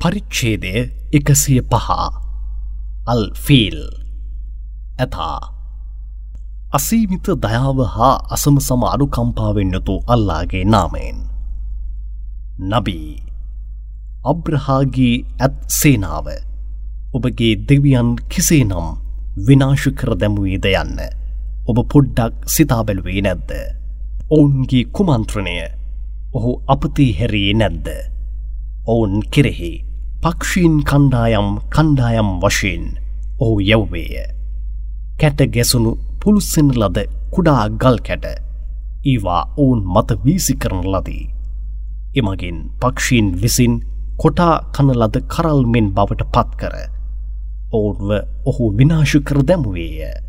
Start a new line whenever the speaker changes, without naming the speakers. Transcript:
පරිච්ඡේදය එකසිය පහ. අල්ෆිල් ඇතා. අසීමිත දයාව හා අසම සම අනුකම්පාවෙන් යුතු අල්ලාගේ නාමයෙන්. නබී. අබ්‍රහාගේ ඇත් සේනාව. ඔබගේ දෙවියන් කෙසේ නම් විනාශ කර දැමුවේද යන්න. ඔබ පොඩ්ඩක් සිතා බැලුවේ නැද්ද? ඔවුන්ගේ කුමන්ත්‍රණය ඔහු අපතේ හැරයේ නැද්ද? ඔවුන් කෙරෙහි පක්ෂීන් කණ්ඩායම් කණ්ඩායම් වශයෙන් ඔහු යව්වේය. කැට ගැසුණු පුළුස්සෙන ලද කුඩා ගල් කැට ඒවා ඔවුන් මත වීසි කරන ලදී. එමගින් පක්ෂීන් විසින් කොටා කනලද කරල්මෙන් බවට පත් කර ඔවුන්ව ඔහු විනාශ කර දැමුවේය.